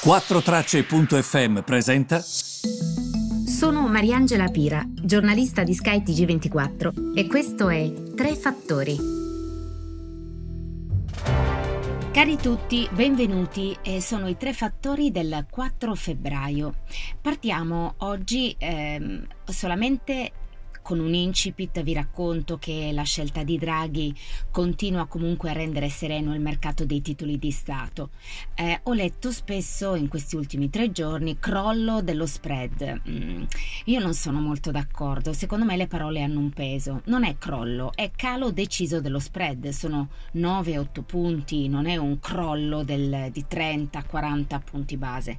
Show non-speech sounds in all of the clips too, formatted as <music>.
4Tracce.fm presenta. Sono Mariangela Pira, giornalista di Sky TG24 e questo è Tre Fattori. Cari tutti, benvenuti. Eh, sono i tre fattori del 4 febbraio. Partiamo oggi ehm, solamente con un incipit vi racconto che la scelta di Draghi continua comunque a rendere sereno il mercato dei titoli di Stato. Eh, ho letto spesso in questi ultimi tre giorni crollo dello spread. Mm, io non sono molto d'accordo, secondo me le parole hanno un peso. Non è crollo, è calo deciso dello spread, sono 9-8 punti, non è un crollo del, di 30-40 punti base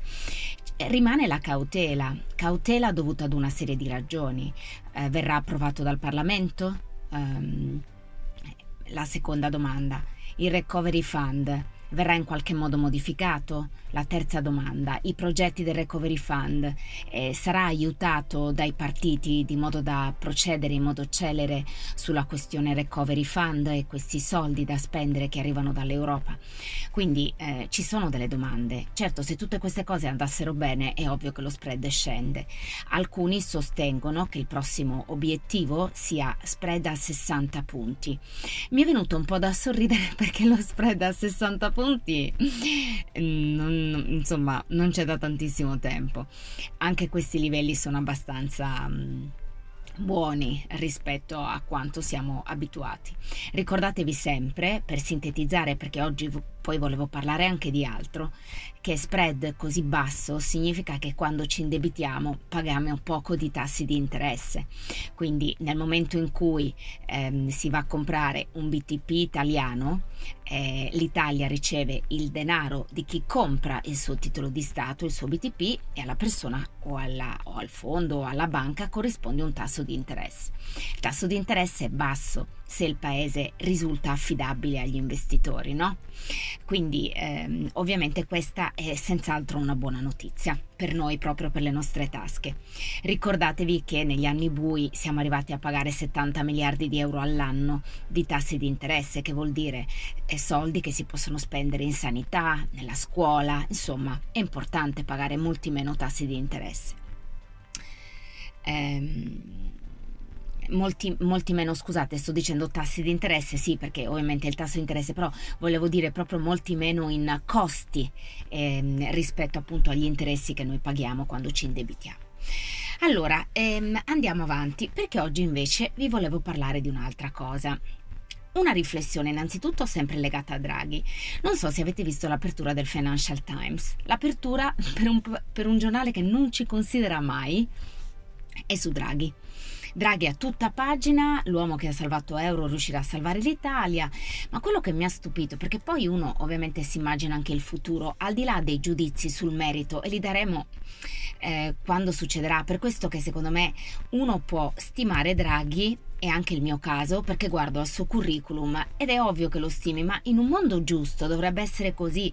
rimane la cautela, cautela dovuta ad una serie di ragioni. Eh, verrà approvato dal Parlamento? Um, la seconda domanda, il Recovery Fund verrà in qualche modo modificato? La terza domanda, i progetti del Recovery Fund eh, sarà aiutato dai partiti di modo da procedere in modo celere sulla questione Recovery Fund e questi soldi da spendere che arrivano dall'Europa? Quindi eh, ci sono delle domande. Certo, se tutte queste cose andassero bene è ovvio che lo spread scende. Alcuni sostengono che il prossimo obiettivo sia spread a 60 punti. Mi è venuto un po' da sorridere <laughs> perché lo spread a 60 punti <laughs> non insomma non c'è da tantissimo tempo. Anche questi livelli sono abbastanza mm, buoni rispetto a quanto siamo abituati. Ricordatevi sempre, per sintetizzare, perché oggi poi volevo parlare anche di altro, che spread così basso significa che quando ci indebitiamo paghiamo poco di tassi di interesse. Quindi nel momento in cui ehm, si va a comprare un BTP italiano, eh, l'Italia riceve il denaro di chi compra il suo titolo di Stato, il suo BTP, e alla persona o, alla, o al fondo o alla banca corrisponde un tasso di interesse. Il tasso di interesse è basso se il paese risulta affidabile agli investitori, no? Quindi ehm, ovviamente questa è senz'altro una buona notizia per noi, proprio per le nostre tasche. Ricordatevi che negli anni bui siamo arrivati a pagare 70 miliardi di euro all'anno di tassi di interesse, che vuol dire eh, soldi che si possono spendere in sanità, nella scuola, insomma è importante pagare molti meno tassi di interesse. Ehm, molti, molti meno, scusate, sto dicendo tassi di interesse, sì, perché ovviamente il tasso di interesse, però volevo dire proprio molti meno in costi ehm, rispetto appunto agli interessi che noi paghiamo quando ci indebitiamo. Allora, ehm, andiamo avanti, perché oggi invece vi volevo parlare di un'altra cosa. Una riflessione innanzitutto sempre legata a Draghi. Non so se avete visto l'apertura del Financial Times. L'apertura per un, per un giornale che non ci considera mai è su Draghi. Draghi a tutta pagina, l'uomo che ha salvato euro riuscirà a salvare l'Italia, ma quello che mi ha stupito, perché poi uno ovviamente si immagina anche il futuro, al di là dei giudizi sul merito, e li daremo eh, quando succederà, per questo che secondo me uno può stimare Draghi è anche il mio caso perché guardo al suo curriculum ed è ovvio che lo stimi, ma in un mondo giusto dovrebbe essere così.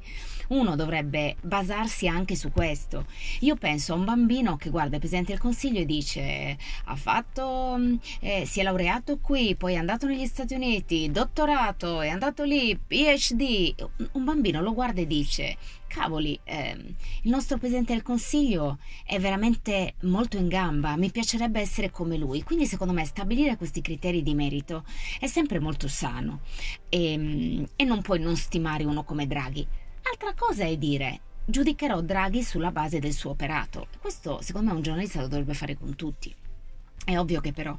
Uno dovrebbe basarsi anche su questo. Io penso a un bambino che guarda il Presidente del Consiglio e dice ha fatto, eh, si è laureato qui, poi è andato negli Stati Uniti, dottorato, è andato lì, PhD. Un bambino lo guarda e dice cavoli, eh, il nostro Presidente del Consiglio è veramente molto in gamba, mi piacerebbe essere come lui. Quindi secondo me stabilire questi criteri di merito è sempre molto sano e, e non puoi non stimare uno come Draghi. Altra cosa è dire giudicherò Draghi sulla base del suo operato. Questo secondo me un giornalista lo dovrebbe fare con tutti. È ovvio che però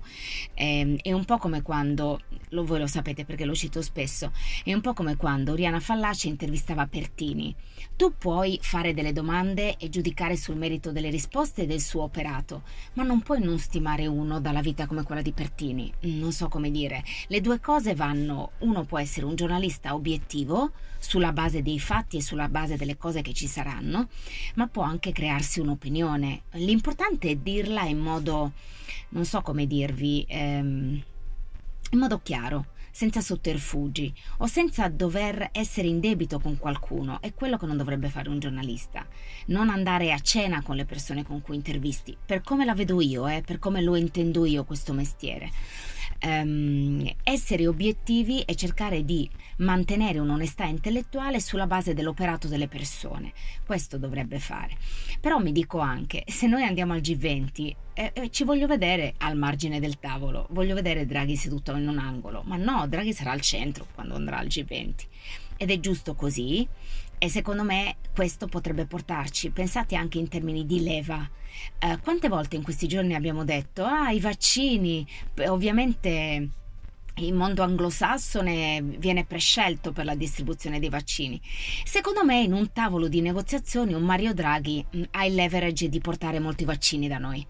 eh, è un po' come quando, lo, voi lo sapete perché lo cito spesso, è un po' come quando Oriana Fallaci intervistava Pertini. Tu puoi fare delle domande e giudicare sul merito delle risposte e del suo operato, ma non puoi non stimare uno dalla vita come quella di Pertini. Non so come dire. Le due cose vanno, uno può essere un giornalista obiettivo, sulla base dei fatti e sulla base delle cose che ci saranno, ma può anche crearsi un'opinione. L'importante è dirla in modo non so come dirvi, ehm, in modo chiaro, senza sotterfugi o senza dover essere in debito con qualcuno, è quello che non dovrebbe fare un giornalista. Non andare a cena con le persone con cui intervisti, per come la vedo io, eh, per come lo intendo io questo mestiere. Ehm, essere obiettivi e cercare di mantenere un'onestà intellettuale sulla base dell'operato delle persone. Questo dovrebbe fare. Però mi dico anche, se noi andiamo al G20, eh, eh, ci voglio vedere al margine del tavolo, voglio vedere Draghi seduto in un angolo, ma no, Draghi sarà al centro quando andrà al G20. Ed è giusto così e secondo me questo potrebbe portarci, pensate anche in termini di leva. Eh, quante volte in questi giorni abbiamo detto, ah, i vaccini, ovviamente il mondo anglosassone viene prescelto per la distribuzione dei vaccini. Secondo me in un tavolo di negoziazioni un Mario Draghi mm, ha il leverage di portare molti vaccini da noi.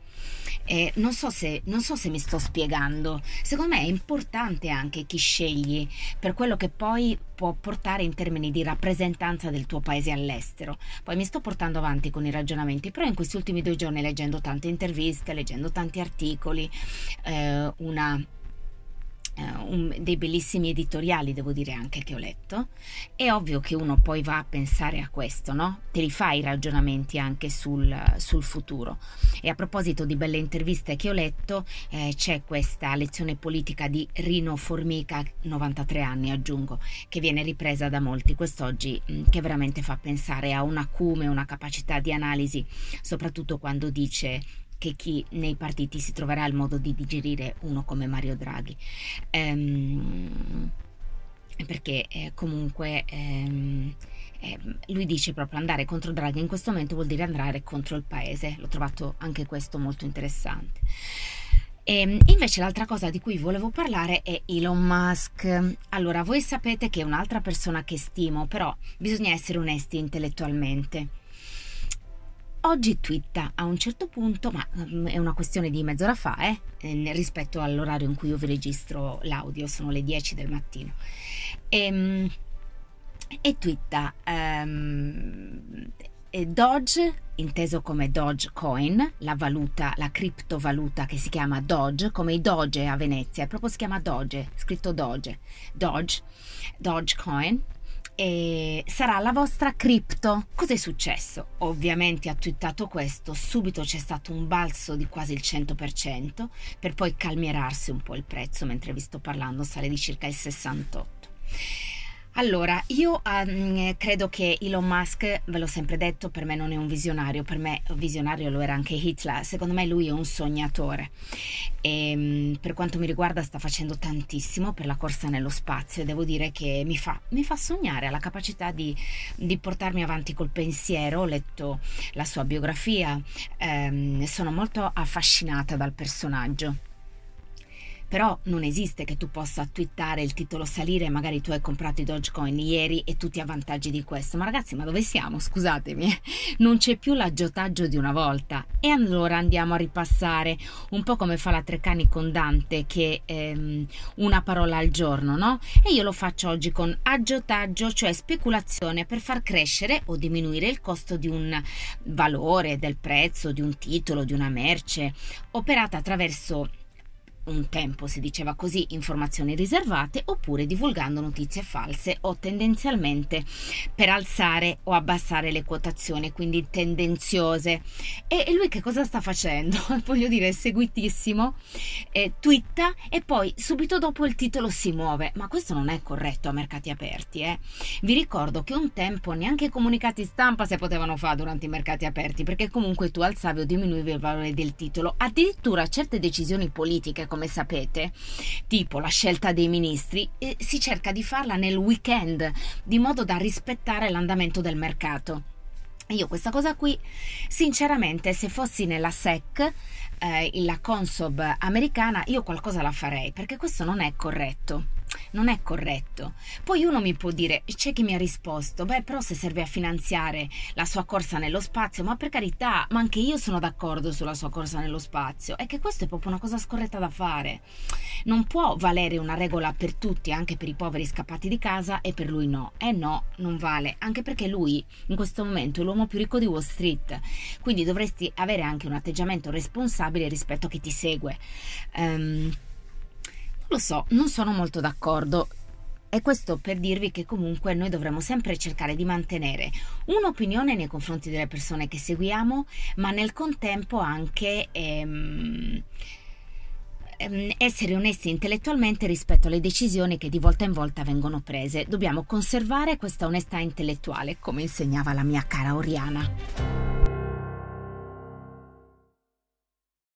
Eh, non, so se, non, so se, mi sto spiegando, secondo me è importante anche chi scegli per quello che poi può portare in termini di rappresentanza del tuo paese all'estero. Poi mi sto portando avanti con i ragionamenti, però in questi ultimi due giorni leggendo tante interviste, leggendo tanti articoli, eh, una un, dei bellissimi editoriali, devo dire anche che ho letto. È ovvio che uno poi va a pensare a questo, no? Te li fai i ragionamenti anche sul, sul futuro. E a proposito di belle interviste che ho letto, eh, c'è questa lezione politica di Rino Formica, 93 anni aggiungo, che viene ripresa da molti quest'oggi, mm, che veramente fa pensare a un acume, una capacità di analisi, soprattutto quando dice che chi nei partiti si troverà il modo di digerire uno come Mario Draghi. Ehm, perché eh, comunque ehm, eh, lui dice proprio andare contro Draghi in questo momento vuol dire andare contro il paese. L'ho trovato anche questo molto interessante. E ehm, invece l'altra cosa di cui volevo parlare è Elon Musk. Allora, voi sapete che è un'altra persona che stimo, però bisogna essere onesti intellettualmente. Oggi twitta a un certo punto, ma mm, è una questione di mezz'ora fa, eh, eh, rispetto all'orario in cui io vi registro l'audio, sono le 10 del mattino. E, ehm, e twitta um, Doge, inteso come Dogecoin, la valuta, la criptovaluta che si chiama Doge, come i Doge a Venezia, proprio si chiama Doge, scritto Doge, Doge, Dogecoin, e sarà la vostra cripto. Cos'è successo? Ovviamente ha twittato questo, subito c'è stato un balzo di quasi il 100%, per poi calmierarsi un po' il prezzo, mentre vi sto parlando sale di circa il 68%. Allora, io um, credo che Elon Musk, ve l'ho sempre detto, per me non è un visionario, per me visionario lo era anche Hitler, secondo me lui è un sognatore. E um, per quanto mi riguarda sta facendo tantissimo per la corsa nello spazio e devo dire che mi fa, mi fa sognare, ha la capacità di, di, portarmi avanti col pensiero, ho letto la sua biografia, um, sono molto affascinata dal personaggio però non esiste che tu possa twittare il titolo salire, magari tu hai comprato i Dogecoin ieri e tu ti avvantaggi di questo. Ma ragazzi, ma dove siamo? Scusatemi, non c'è più l'aggiotaggio di una volta. E allora andiamo a ripassare un po' come fa la Treccani con Dante, che ehm, una parola al giorno, no? E io lo faccio oggi con aggiotaggio, cioè speculazione per far crescere o diminuire il costo di un valore, del prezzo, di un titolo, di una merce, operata attraverso un tempo si diceva così, informazioni riservate, oppure divulgando notizie false o tendenzialmente per alzare o abbassare le quotazioni, quindi tendenziose. E, lui che cosa sta facendo? <laughs> Voglio dire, è seguitissimo, eh, twitta e poi subito dopo il titolo si muove, ma questo non è corretto a mercati aperti. Eh? Vi ricordo che un tempo neanche i comunicati stampa si potevano fare durante i mercati aperti, perché comunque tu alzavi o diminuivi il valore del titolo, addirittura certe decisioni politiche come come sapete, tipo la scelta dei ministri, eh, si cerca di farla nel weekend, di modo da rispettare l'andamento del mercato. Io questa cosa qui, sinceramente, se fossi nella SEC, eh, la Consob americana, io qualcosa la farei, perché questo non è corretto non è corretto. Poi uno mi può dire, c'è chi mi ha risposto, beh però se serve a finanziare la sua corsa nello spazio, ma per carità, ma anche io sono d'accordo sulla sua corsa nello spazio, è che questo è proprio una cosa scorretta da fare. Non può valere una regola per tutti, anche per i poveri scappati di casa e per lui no. Eh no, non vale, anche perché lui in questo momento è l'uomo più ricco di Wall Street, quindi dovresti avere anche un atteggiamento responsabile rispetto a chi ti segue. Um, lo so, non sono molto d'accordo. E questo per dirvi che comunque noi dovremmo sempre cercare di mantenere un'opinione nei confronti delle persone che seguiamo, ma nel contempo anche ehm, ehm, essere onesti intellettualmente rispetto alle decisioni che di volta in volta vengono prese. Dobbiamo conservare questa onestà intellettuale, come insegnava la mia cara Oriana.